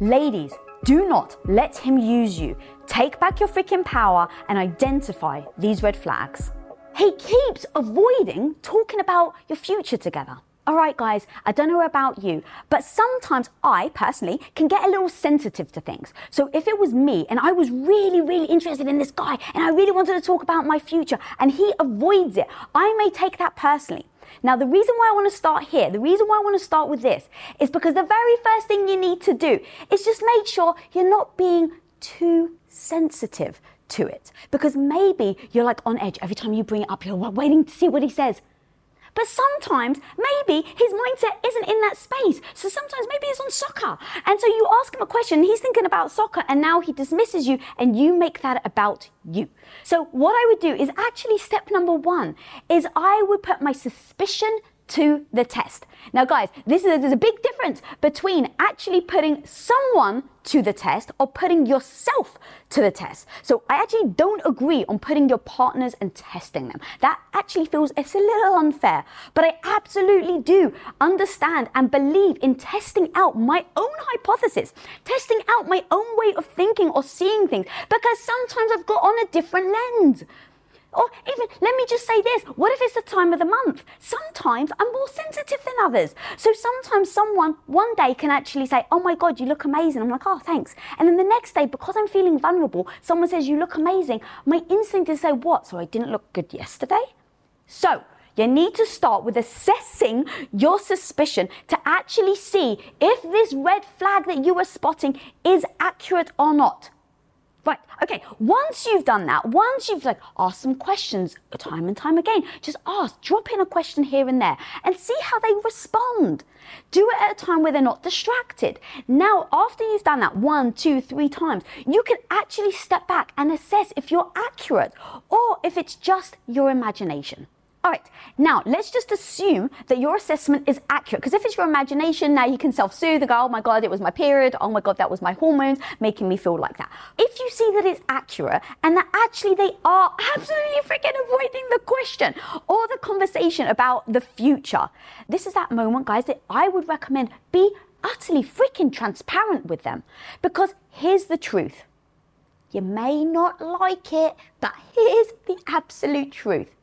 Ladies, do not let him use you. Take back your freaking power and identify these red flags. He keeps avoiding talking about your future together. All right, guys, I don't know about you, but sometimes I personally can get a little sensitive to things. So if it was me and I was really, really interested in this guy and I really wanted to talk about my future and he avoids it, I may take that personally. Now, the reason why I want to start here, the reason why I want to start with this is because the very first thing you need to do is just make sure you're not being too sensitive to it. Because maybe you're like on edge every time you bring it up, you're waiting to see what he says. But sometimes maybe his mindset isn't in that space. So sometimes maybe he's on soccer. And so you ask him a question, he's thinking about soccer, and now he dismisses you, and you make that about you. So what I would do is actually step number one is I would put my suspicion to the test. Now, guys, this is there's a big difference between actually putting someone to the test or putting yourself to the test. So I actually don't agree on putting your partners and testing them. That actually feels it's a little unfair. But I absolutely do understand and believe in testing out my own hypothesis, testing out my own way of thinking or seeing things, because sometimes I've got on a different lens. Or even, let me just say this what if it's the time of the month? Sometimes I'm more sensitive than others. So sometimes someone one day can actually say, Oh my God, you look amazing. I'm like, Oh, thanks. And then the next day, because I'm feeling vulnerable, someone says, You look amazing. My instinct is to say, What? So I didn't look good yesterday? So, you need to start with assessing your suspicion to actually see if this red flag that you are spotting is accurate or not. Right, okay, once you've done that, once you've like asked some questions time and time again, just ask, drop in a question here and there and see how they respond. Do it at a time where they're not distracted. Now, after you've done that one, two, three times, you can actually step back and assess if you're accurate or if it's just your imagination. All right, now let's just assume that your assessment is accurate. Because if it's your imagination, now you can self soothe and go, oh my God, it was my period. Oh my God, that was my hormones making me feel like that. If you see that it's accurate and that actually they are absolutely freaking avoiding the question or the conversation about the future, this is that moment, guys, that I would recommend be utterly freaking transparent with them. Because here's the truth. You may not like it, but here's the absolute truth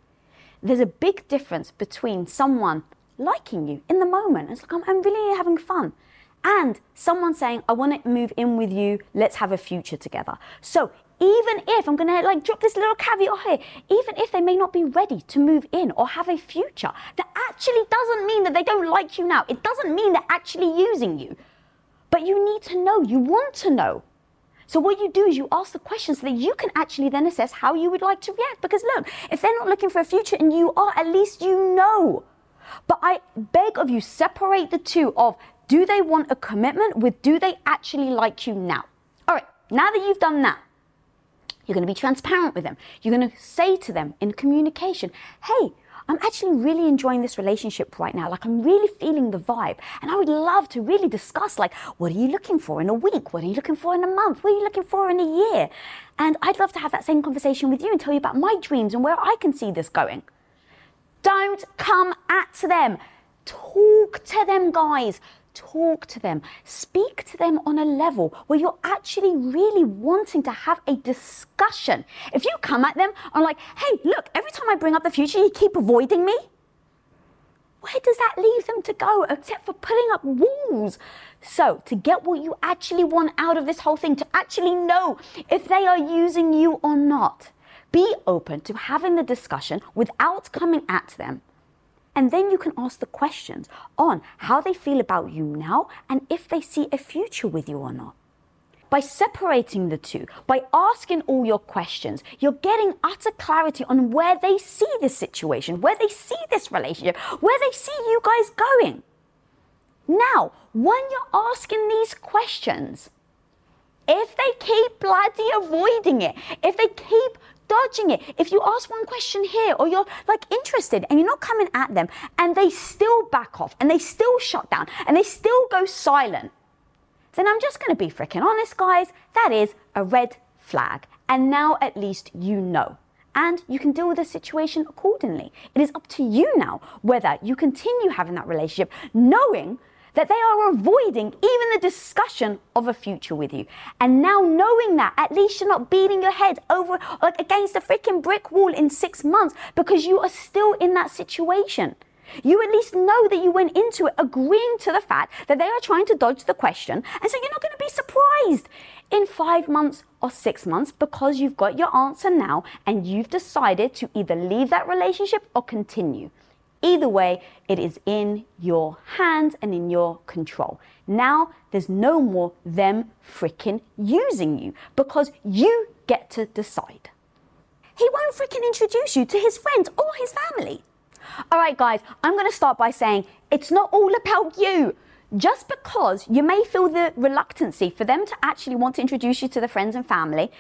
there's a big difference between someone liking you in the moment. It's like, I'm, I'm really having fun. And someone saying, I want to move in with you, let's have a future together. So even if I'm gonna like drop this little caveat here, even if they may not be ready to move in or have a future, that actually doesn't mean that they don't like you now. It doesn't mean they're actually using you. But you need to know, you want to know. So what you do is you ask the questions so that you can actually then assess how you would like to react. Because look, if they're not looking for a future and you are, at least you know. But I beg of you, separate the two of do they want a commitment with do they actually like you now? All right, now that you've done that, you're going to be transparent with them. You're going to say to them in communication, hey, I'm actually really enjoying this relationship right now. Like, I'm really feeling the vibe. And I would love to really discuss, like, what are you looking for in a week? What are you looking for in a month? What are you looking for in a year? And I'd love to have that same conversation with you and tell you about my dreams and where I can see this going. Don't come at them. Talk to them, guys talk to them, speak to them on a level where you're actually really wanting to have a discussion. If you come at them and like, hey, look, every time I bring up the future, you keep avoiding me. Where does that leave them to go except for putting up walls? So, to get what you actually want out of this whole thing, to actually know if they are using you or not, be open to having the discussion without coming at them and then you can ask the questions on how they feel about you now and if they see a future with you or not. By separating the two, by asking all your questions, you're getting utter clarity on where they see this situation, where they see this relationship, where they see you guys going. Now, when you're asking these questions, if they keep bloody avoiding it, if they keep dodging it. If you ask one question here or you're like interested and you're not coming at them and they still back off and they still shut down and they still go silent, then I'm just going to be freaking honest, guys. That is a red flag. And now at least you know. And you can deal with the situation accordingly. It is up to you now whether you continue having that relationship knowing that they are avoiding even the discussion of a future with you. And now knowing that, at least you're not beating your head over like against a freaking brick wall in six months because you are still in that situation. You at least know that you went into it agreeing to the fact that they are trying to dodge the question, and so you're not going to be surprised in five months or six months because you've got your answer now and you've decided to either leave that relationship or continue. Either way, it is in your hands and in your control. Now there's no more them freaking using you because you get to decide. He won't freaking introduce you to his friends or his family. All right, guys, I'm going to start by saying it's not all about you. Just because you may feel the reluctancy for them to actually want to introduce you to the friends and family,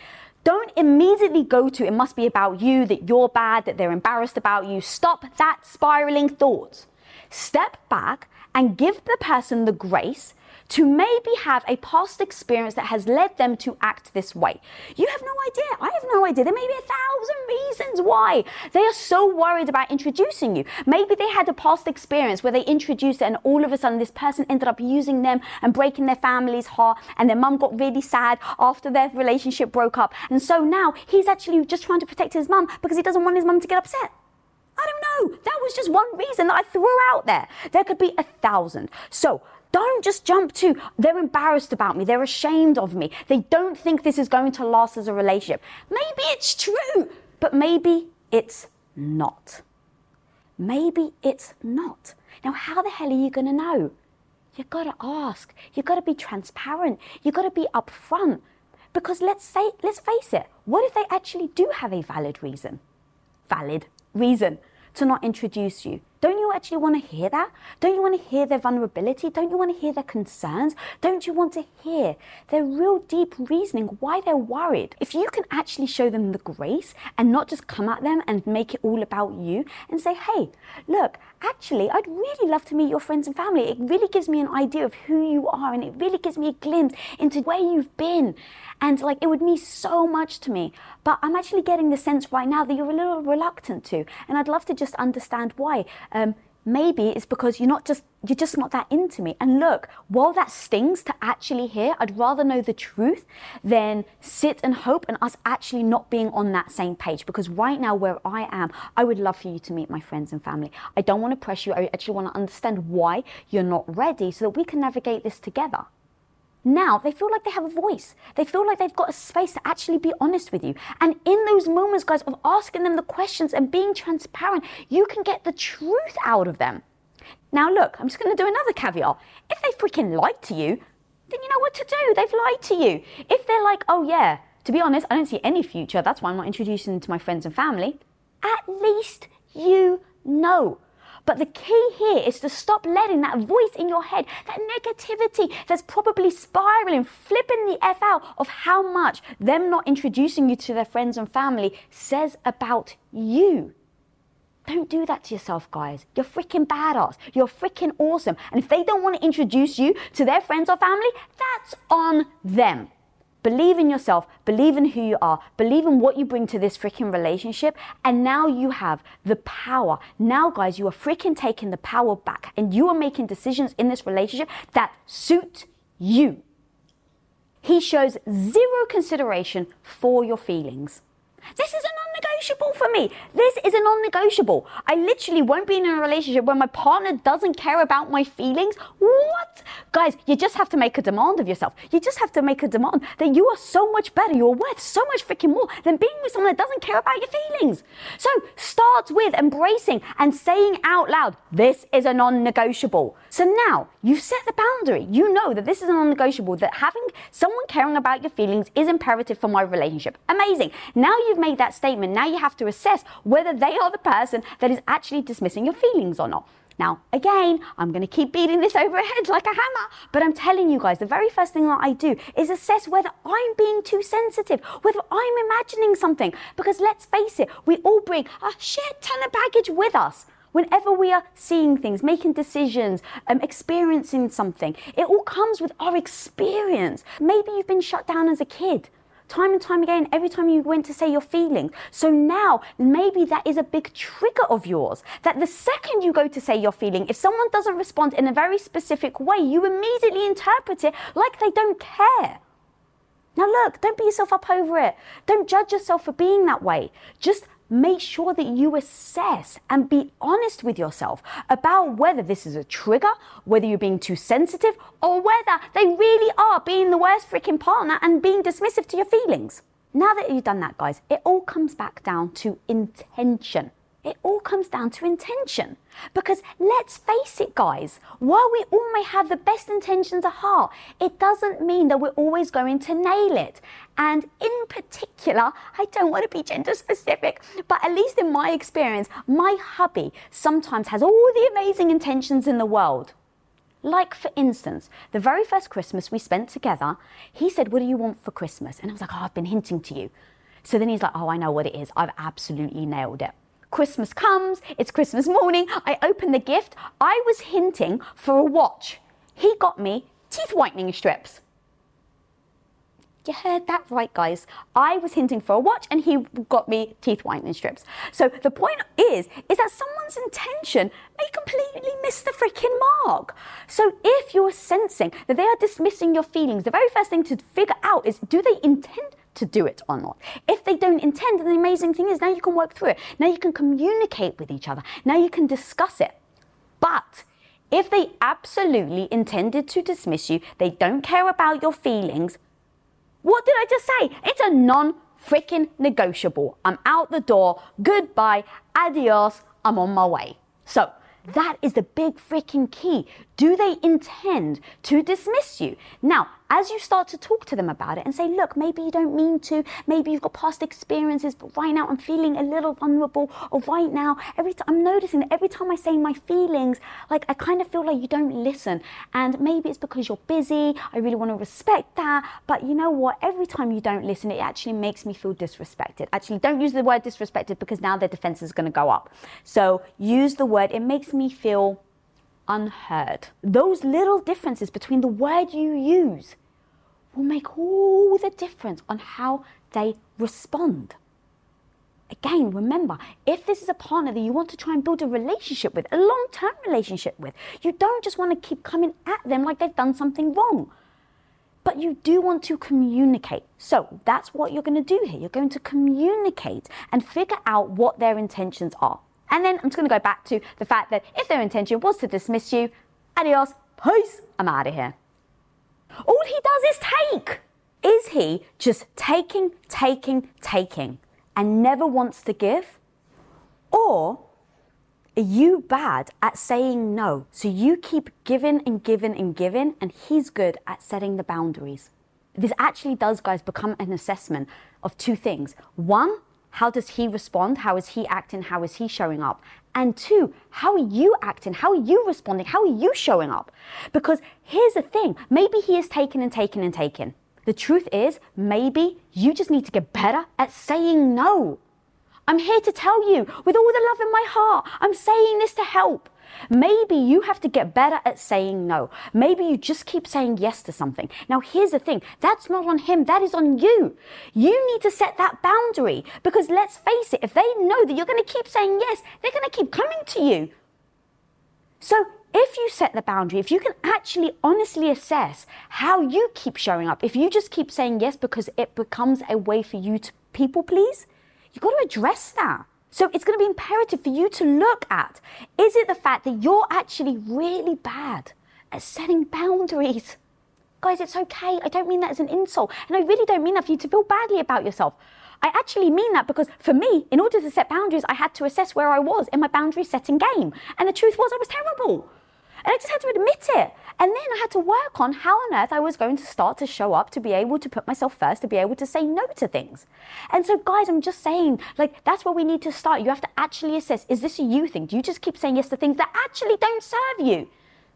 don't immediately go to it must be about you, that you're bad, that they're embarrassed about you. Stop that spiraling thought. Step back and give the person the grace to maybe have a past experience that has led them to act this way. You have no idea. I have no idea. There may be a thousand reasons why they are so worried about introducing you. Maybe they had a past experience where they introduced it and all of a sudden this person ended up using them and breaking their family's heart and their mum got really sad after their relationship broke up. And so now he's actually just trying to protect his mum because he doesn't want his mum to get upset. I don't know. That was just one reason that I threw out there. There could be a thousand. So don't just jump to, they're embarrassed about me, they're ashamed of me, they don't think this is going to last as a relationship. Maybe it's true, but maybe it's not. Maybe it's not. Now, how the hell are you going to know? You've got to ask. You've got to be transparent. You've got to be upfront. Because let's say, let's face it, what if they actually do have a valid reason? Valid reason to not introduce you. Don't you actually want to hear that? Don't you want to hear their vulnerability? Don't you want to hear their concerns? Don't you want to hear their real deep reasoning why they're worried? If you can actually show them the grace and not just come at them and make it all about you and say, hey, look, actually, I'd really love to meet your friends and family. It really gives me an idea of who you are and it really gives me a glimpse into where you've been. And like, it would mean so much to me. But I'm actually getting the sense right now that you're a little reluctant to. And I'd love to just understand why. Um, maybe it's because you're not just you're just not that into me. And look while that stings to actually hear i'd rather know the truth than sit and hope and us actually not being on that same page. Because right now where i am i would love for you to meet my friends and family. I don't want to press you. I actually want to understand why you're not ready so that we can navigate this together now they feel like they have a voice. They feel like they've got a space to actually be honest with you. And in those moments, guys, of asking them the questions and being transparent, you can get the truth out of them. Now, look, I'm just going to do another caveat. If they freaking lied to you, then you know what to do. They've lied to you. If they're like, oh, yeah, to be honest, I don't see any future, that's why I'm not introducing them to my friends and family, at least you know. But the key here is to stop letting that voice in your head, that negativity that's probably spiraling, flipping the F out of how much them not introducing you to their friends and family says about you. Don't do that to yourself, guys. You're freaking badass. You're freaking awesome. And if they don't want to introduce you to their friends or family, that's on them. Believe in yourself, believe in who you are, believe in what you bring to this freaking relationship, and now you have the power. Now, guys, you are freaking taking the power back and you are making decisions in this relationship that suit you. He shows zero consideration for your feelings. This is a non-negotiable for me. This is a non-negotiable. I literally won't be in a relationship where my partner doesn't care about my feelings. What? Guys, you just have to make a demand of yourself. You just have to make a demand that you are so much better. You're worth so much freaking more than being with someone that doesn't care about your feelings. So start with embracing and saying out loud, this is a non-negotiable. So now you've set the boundary. You know that this is a non-negotiable, that having someone caring about your feelings is imperative for my relationship. Amazing. Now you you've made that statement, now you have to assess whether they are the person that is actually dismissing your feelings or not. Now, again, I'm going to keep beating this over a head like a hammer, but I'm telling you guys, the very first thing that I do is assess whether I'm being too sensitive, whether I'm imagining something. Because let's face it, we all bring a shit ton of baggage with us. Whenever we are seeing things, making decisions, um, experiencing something, it all comes with our experience. Maybe you've been shut down as a kid time and time again, every time you went to say your feelings. So now maybe that is a big trigger of yours. That the second you go to say your feeling, if someone doesn't respond in a very specific way, you immediately interpret it like they don't care. Now, look, don't beat yourself up over it. Don't judge yourself for being that way. Just make sure that you assess and be honest with yourself about whether this is a trigger, whether you're being too sensitive, or whether they really are being the worst freaking partner and being dismissive to your feelings. Now that you've done that, guys, it all comes back down to intention. It all comes down to intention. Because let's face it, guys, while we all may have the best intentions at heart, it doesn't mean that we're always going to nail it. And in particular, I don't want to be gender specific, but at least in my experience, my hubby sometimes has all the amazing intentions in the world. Like, for instance, the very first Christmas we spent together, he said, What do you want for Christmas? And I was like, Oh, I've been hinting to you. So then he's like, Oh, I know what it is. I've absolutely nailed it. Christmas comes, it's Christmas morning, I open the gift. I was hinting for a watch. He got me teeth whitening strips. You heard that right, guys. I was hinting for a watch and he got me teeth whitening strips. So the point is, is that someone's intention may completely miss the freaking mark. So if you're sensing that they are dismissing your feelings, the very first thing to figure out is do they intend to do it or not. If they don't intend, then the amazing thing is now you can work through it. Now you can communicate with each other. Now you can discuss it. But if they absolutely intended to dismiss you, they don't care about your feelings, what did I just say? It's a non freaking negotiable. I'm out the door. Goodbye. Adios. I'm on my way. So, that is the big freaking key. Do they intend to dismiss you? Now, as you start to talk to them about it and say, look, maybe you don't mean to, maybe you've got past experiences, but right now I'm feeling a little vulnerable, or right now, every time I'm noticing that every time I say my feelings, like I kind of feel like you don't listen. And maybe it's because you're busy, I really want to respect that, but you know what? Every time you don't listen, it actually makes me feel disrespected. Actually, don't use the word disrespected because now their defense is going to go up. So use the word, it makes me feel unheard. Those little differences between the word you use will make all the difference on how they respond. Again, remember, if this is a partner that you want to try and build a relationship with, a long term relationship with, you don't just want to keep coming at them like they've done something wrong. But you do want to communicate. So that's what you're going to do here. You're going to communicate and figure out what their intentions are. And then I'm just going to go back to the fact that if their intention was to dismiss you, adios, peace, I'm out of here. All he does is take. Is he just taking, taking, taking and never wants to give? Or are you bad at saying no? So you keep giving and giving and giving, and he's good at setting the boundaries. This actually does, guys, become an assessment of two things. One, how does he respond? How is he acting? How is he showing up? And two, how are you acting? How are you responding? How are you showing up? Because here's the thing maybe he is taking and taking and taking. The truth is, maybe you just need to get better at saying no. I'm here to tell you, with all the love in my heart, I'm saying this to help. Maybe you have to get better at saying no. Maybe you just keep saying yes to something. Now, here's the thing that's not on him, that is on you. You need to set that boundary because let's face it, if they know that you're going to keep saying yes, they're going to keep coming to you. So, if you set the boundary, if you can actually honestly assess how you keep showing up, if you just keep saying yes because it becomes a way for you to people please, you've got to address that. So it's going to be imperative for you to look at is it the fact that you're actually really bad at setting boundaries? Guys, it's okay. I don't mean that as an insult. And I really don't mean that for you to feel badly about yourself. I actually mean that because for me, in order to set boundaries, I had to assess where I was in my boundary setting game. And the truth was, I was terrible. And I just had to admit it. And then I had to work on how on earth I was going to start to show up to be able to put myself first, to be able to say no to things. And so, guys, I'm just saying, like, that's where we need to start. You have to actually assess is this a you thing? Do you just keep saying yes to things that actually don't serve you?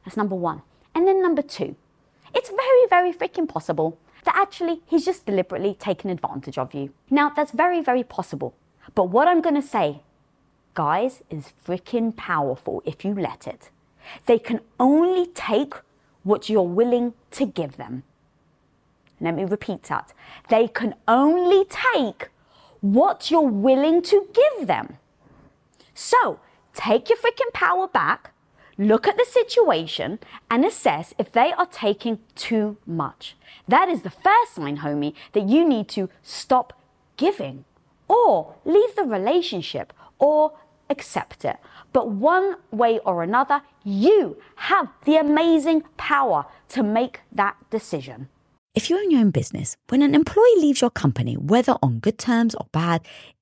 That's number one. And then number two, it's very, very freaking possible that actually he's just deliberately taken advantage of you. Now, that's very, very possible. But what I'm going to say, guys, is freaking powerful if you let it. They can only take what you're willing to give them. Let me repeat that. They can only take what you're willing to give them. So take your freaking power back, look at the situation, and assess if they are taking too much. That is the first sign, homie, that you need to stop giving or leave the relationship or accept it. But one way or another, you have the amazing power to make that decision. If you own your own business, when an employee leaves your company, whether on good terms or bad,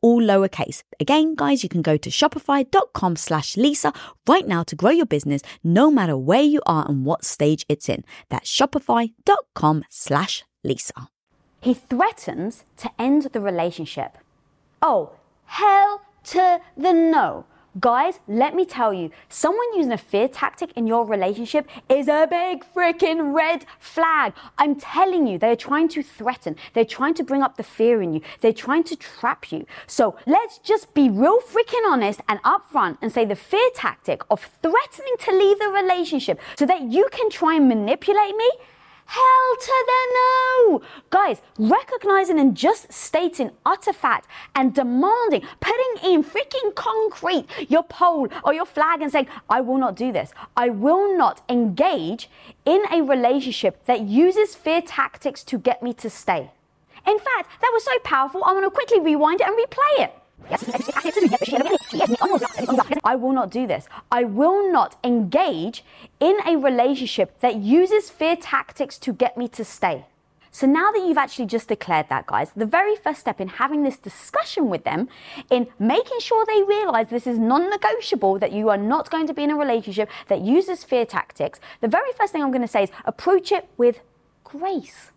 all lowercase. Again, guys, you can go to shopify.com slash Lisa right now to grow your business no matter where you are and what stage it's in. That's shopify.com slash Lisa. He threatens to end the relationship. Oh, hell to the no. Guys, let me tell you, someone using a fear tactic in your relationship is a big freaking red flag. I'm telling you, they're trying to threaten. They're trying to bring up the fear in you. They're trying to trap you. So let's just be real freaking honest and upfront and say the fear tactic of threatening to leave the relationship so that you can try and manipulate me Hell to the no! Guys, recognizing and just stating utter fact and demanding, putting in freaking concrete your pole or your flag and saying, I will not do this. I will not engage in a relationship that uses fear tactics to get me to stay. In fact, that was so powerful, I'm gonna quickly rewind it and replay it. I will not do this. I will not engage in a relationship that uses fear tactics to get me to stay. So now that you've actually just declared that, guys, the very first step in having this discussion with them, in making sure they realize this is non negotiable, that you are not going to be in a relationship that uses fear tactics, the very first thing I'm going to say is approach it with grace.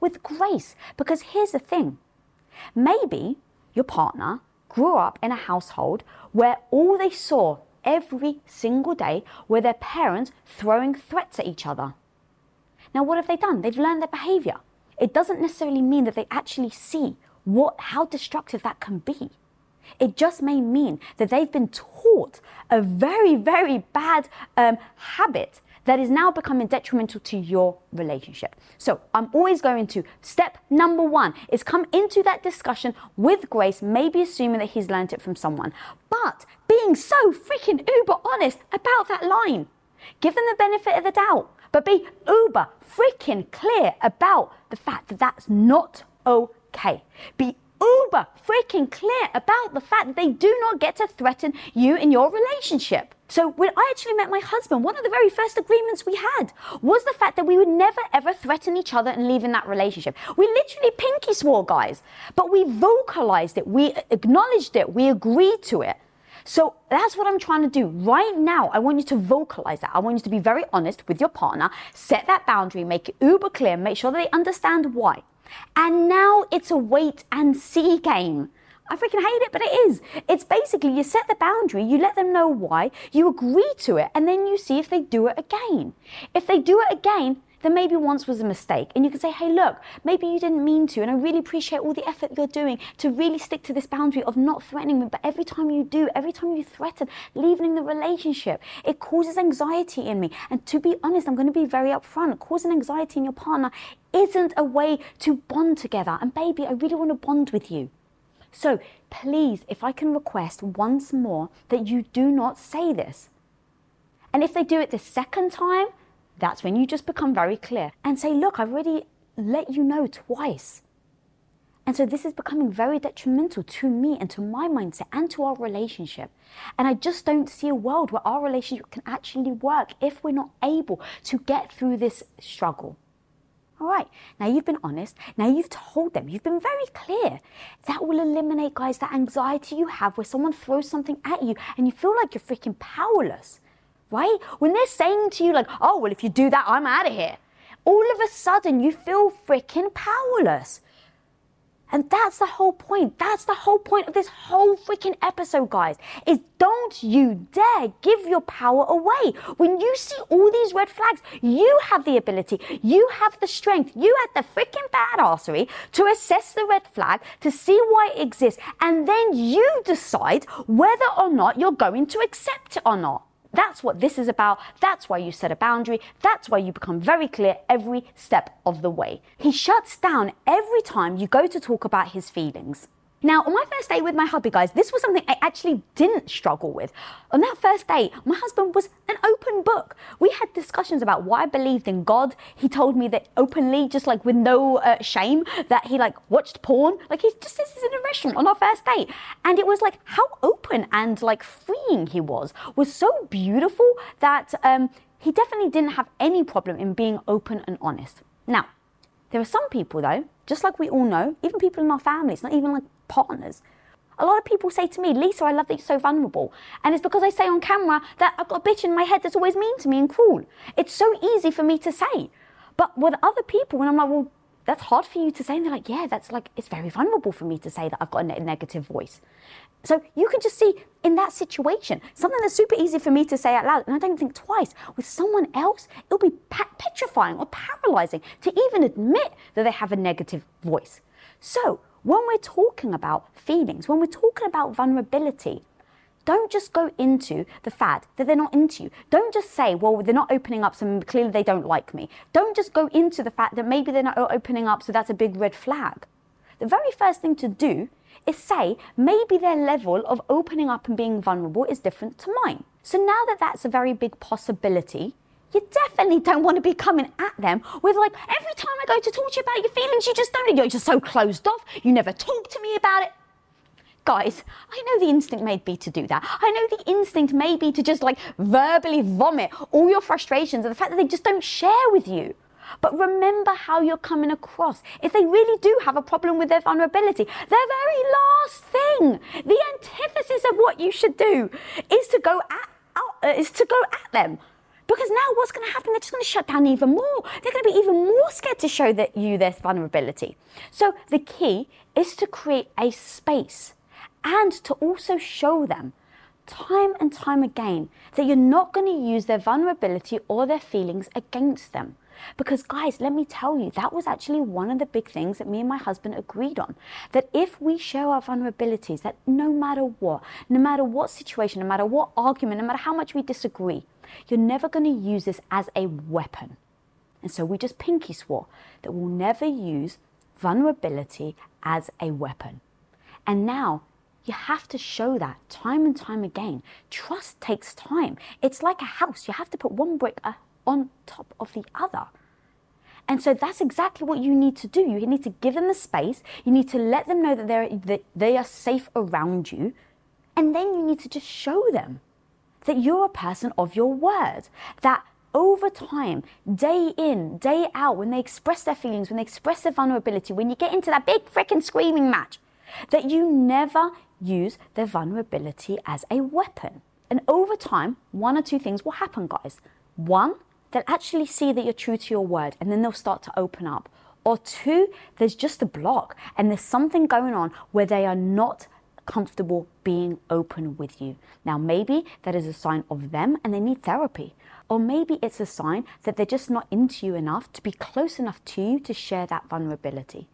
With grace. Because here's the thing maybe your partner grew up in a household where all they saw every single day were their parents throwing threats at each other. Now, what have they done? They've learned their behavior. It doesn't necessarily mean that they actually see what, how destructive that can be. It just may mean that they've been taught a very, very bad um, habit that is now becoming detrimental to your relationship. So I'm always going to step number one is come into that discussion with grace, maybe assuming that he's learned it from someone, but being so freaking uber honest about that line. Give them the benefit of the doubt, but be uber freaking clear about the fact that that's not okay. Be uber freaking clear about the fact that they do not get to threaten you in your relationship. So when I actually met my husband, one of the very first agreements we had was the fact that we would never ever threaten each other and leave in that relationship. We literally pinky swore, guys, but we vocalized it, we acknowledged it, we agreed to it. So that's what I'm trying to do right now. I want you to vocalize that. I want you to be very honest with your partner, set that boundary, make it uber clear, make sure they understand why. And now it's a wait and see game. I freaking hate it, but it is. It's basically you set the boundary, you let them know why, you agree to it, and then you see if they do it again. If they do it again, then maybe once was a mistake. And you can say, hey, look, maybe you didn't mean to. And I really appreciate all the effort you're doing to really stick to this boundary of not threatening me. But every time you do, every time you threaten leaving the relationship, it causes anxiety in me. And to be honest, I'm going to be very upfront. Causing anxiety in your partner isn't a way to bond together. And baby, I really want to bond with you. So please, if I can request once more that you do not say this. And if they do it the second time, that's when you just become very clear and say, look, I've already let you know twice. And so this is becoming very detrimental to me and to my mindset and to our relationship. And I just don't see a world where our relationship can actually work if we're not able to get through this struggle. All right, now you've been honest. Now you've told them. You've been very clear. That will eliminate, guys, that anxiety you have where someone throws something at you and you feel like you're freaking powerless right? When they're saying to you, like, oh, well, if you do that, I'm out of here, all of a sudden you feel freaking powerless. And that's the whole point. That's the whole point of this whole freaking episode, guys. Is don't you dare give your power away. When you see all these red flags, you have the ability, you have the strength, you have the freaking badassery to assess the red flag, to see why it exists, and then you decide whether or not you're going to accept it or not. That's what this is about. That's why you set a boundary. That's why you become very clear every step of the way. He shuts down every time you go to talk about his feelings. Now, on my first date with my hubby, guys, this was something I actually didn't struggle with. On that first date, my husband was an open book. We had discussions about why I believed in God. He told me that openly, just like with no uh, shame, that he like watched porn. Like he just this is in a restaurant on our first date, and it was like how open and like freeing he was was so beautiful that um, he definitely didn't have any problem in being open and honest. Now, there are some people though, just like we all know, even people in our families, not even like partners. A lot of people say to me, Lisa, I love that you're so vulnerable. And it's because I say on camera that I've got a bitch in my head that's always mean to me and cruel. It's so easy for me to say. But with other people, when I'm like, well, that's hard for you to say. And they're like, yeah, that's like, it's very vulnerable for me to say that I've got a negative voice. So you can just see in that situation, something that's super easy for me to say out loud, and I don't think twice. With someone else, it'll be petrifying or paralyzing to even admit that they have a negative voice. So when we're talking about feelings, when we're talking about vulnerability, don't just go into the fact that they're not into you. Don't just say, well, they're not opening up, so clearly they don't like me. Don't just go into the fact that maybe they're not opening up, so that's a big red flag. The very first thing to do is say, maybe their level of opening up and being vulnerable is different to mine. So now that that's a very big possibility, you definitely don't want to be coming at them with like every time I go to talk to you about your feelings, you just don't. You're just so closed off. You never talk to me about it. Guys, I know the instinct may be to do that. I know the instinct may be to just like verbally vomit all your frustrations and the fact that they just don't share with you. But remember how you're coming across. If they really do have a problem with their vulnerability, their very last thing, the antithesis of what you should do, is to go at, uh, is to go at them. Because now what's going to happen? They're just going to shut down even more. They're going to be even more scared to show that you their vulnerability. So the key is to create a space and to also show them time and time again that you're not going to use their vulnerability or their feelings against them. Because, guys, let me tell you, that was actually one of the big things that me and my husband agreed on. That if we show our vulnerabilities, that no matter what, no matter what situation, no matter what argument, no matter how much we disagree, You're never going to use this as a weapon. And so we just pinky swore that we'll never use vulnerability as a weapon. And now you have to show that time and time again. Trust takes time. It's like a house, you have to put one brick uh, on top of the other. And so that's exactly what you need to do. You need to give them the space. You need to let them know that they're that they are safe around you. And then you need to just show them that you're a person of your word. That over time, day in, day out, when they express their feelings, when they express their vulnerability, when you get into that big freaking screaming match, that you never use their vulnerability as a weapon. And over time, one or two things will happen, guys. One, they'll actually see that you're true to your word and then they'll start to open up. Or two, there's just a block and there's something going on where they are not comfortable being open with you. Now, maybe that is a sign of them and they need therapy. Or maybe it's a sign that they're just not into you enough to be close enough to you to share that vulnerability.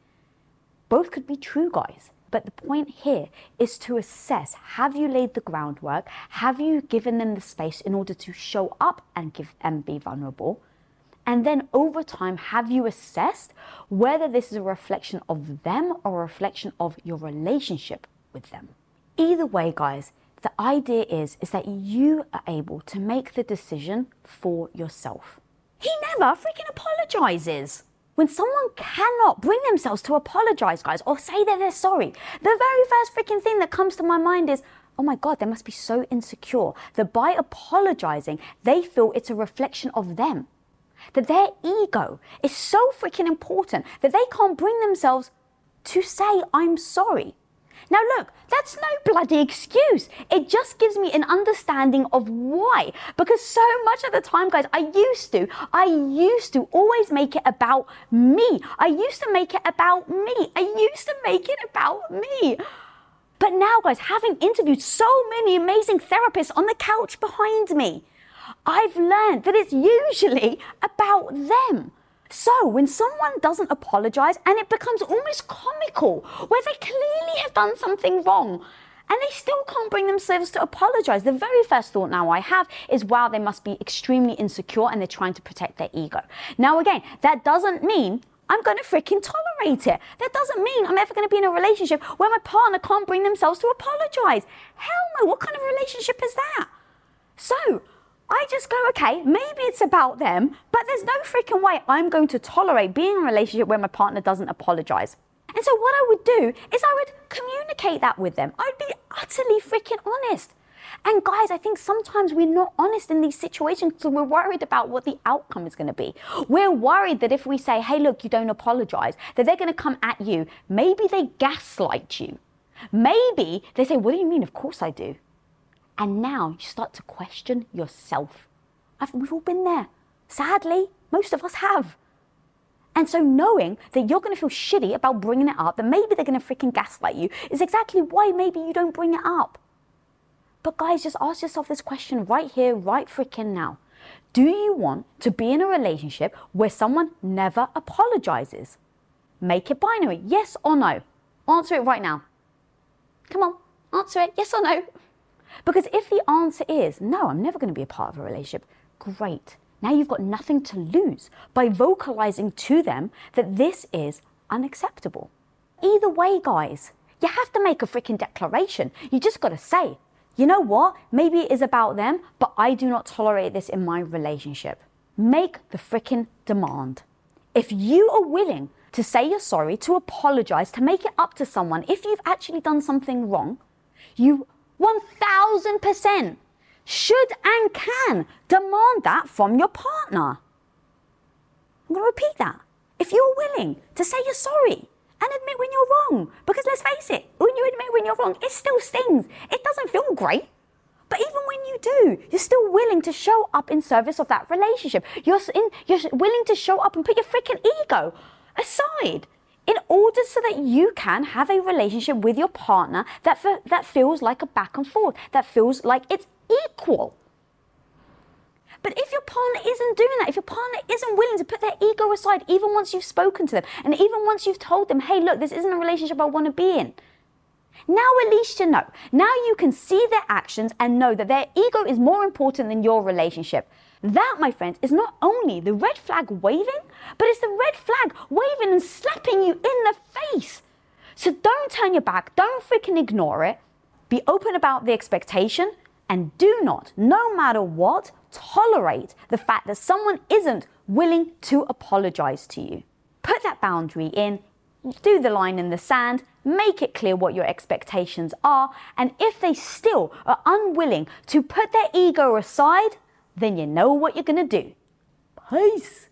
Both could be true, guys. But the point here is to assess have you laid the groundwork? Have you given them the space in order to show up and give and be vulnerable? And then over time, have you assessed whether this is a reflection of them or a reflection of your relationship with them? Either way, guys, the idea is, is that you are able to make the decision for yourself. He never freaking apologizes. When someone cannot bring themselves to apologize, guys, or say that they're sorry, the very first freaking thing that comes to my mind is, oh my God, they must be so insecure that by apologizing, they feel it's a reflection of them. That their ego is so freaking important that they can't bring themselves to say, I'm sorry. Now, look, that's no bloody excuse. It just gives me an understanding of why. Because so much of the time, guys, I used to, I used to always make it about me. I used to make it about me. I used to make it about me. But now, guys, having interviewed so many amazing therapists on the couch behind me, I've learned that it's usually about them. So when someone doesn't apologize and it becomes almost comical, where they clearly have done something wrong, and they still can't bring themselves to apologize. The very first thought now I have is, wow, they must be extremely insecure and they're trying to protect their ego. Now, again, that doesn't mean I'm going to freaking tolerate it. That doesn't mean I'm ever going to be in a relationship where my partner can't bring themselves to apologize. Hell no, what kind of relationship is that? So, I just go, okay, maybe it's about them, but there's no freaking way I'm going to tolerate being in a relationship where my partner doesn't apologize. And so what I would do is I would communicate that with them. I'd be utterly freaking honest. And guys, I think sometimes we're not honest in these situations because we're worried about what the outcome is going to be. We're worried that if we say, hey, look, you don't apologize, that they're going to come at you. Maybe they gaslight you. Maybe they say, what do you mean? Of course I do. And now you start to question yourself. I've, we've all been there. Sadly, most of us have. And so knowing that you're going to feel shitty about bringing it up, that maybe they're going to freaking gaslight you, is exactly why maybe you don't bring it up. But guys, just ask yourself this question right here, right freaking now. Do you want to be in a relationship where someone never apologizes? Make it binary, yes or no. Answer it right now. Come on, answer it, yes or no. Because if the answer is, no, I'm never going to be a part of a relationship, great. Now you've got nothing to lose by vocalizing to them that this is unacceptable. Either way, guys, you have to make a freaking declaration. You just got to say, you know what? Maybe it is about them, but I do not tolerate this in my relationship. Make the freaking demand. If you are willing to say you're sorry, to apologize, to make it up to someone, if you've actually done something wrong, you 1000% should and can demand that from your partner. I'm going to repeat that. If you're willing to say you're sorry and admit when you're wrong, because let's face it, when you admit when you're wrong, it still stings. It doesn't feel great. But even when you do, you're still willing to show up in service of that relationship. You're, in, you're willing to show up and put your freaking ego aside in order so that you can have a relationship with your partner that, that feels like a back and forth, that feels like it's equal. But if your partner isn't doing that, if your partner isn't willing to put their ego aside, even once you've spoken to them, and even once you've told them, hey, look, this isn't a relationship I want to be in, Now at least you know. Now you can see their actions and know that their ego is more important than your relationship. That, my friends, is not only the red flag waving, but it's the red flag waving and slapping you in the face. So don't turn your back, don't freaking ignore it. Be open about the expectation and do not, no matter what, tolerate the fact that someone isn't willing to apologize to you. Put that boundary in, do the line in the sand, make it clear what your expectations are, and if they still are unwilling to put their ego aside, then you know what you're gonna do. Peace.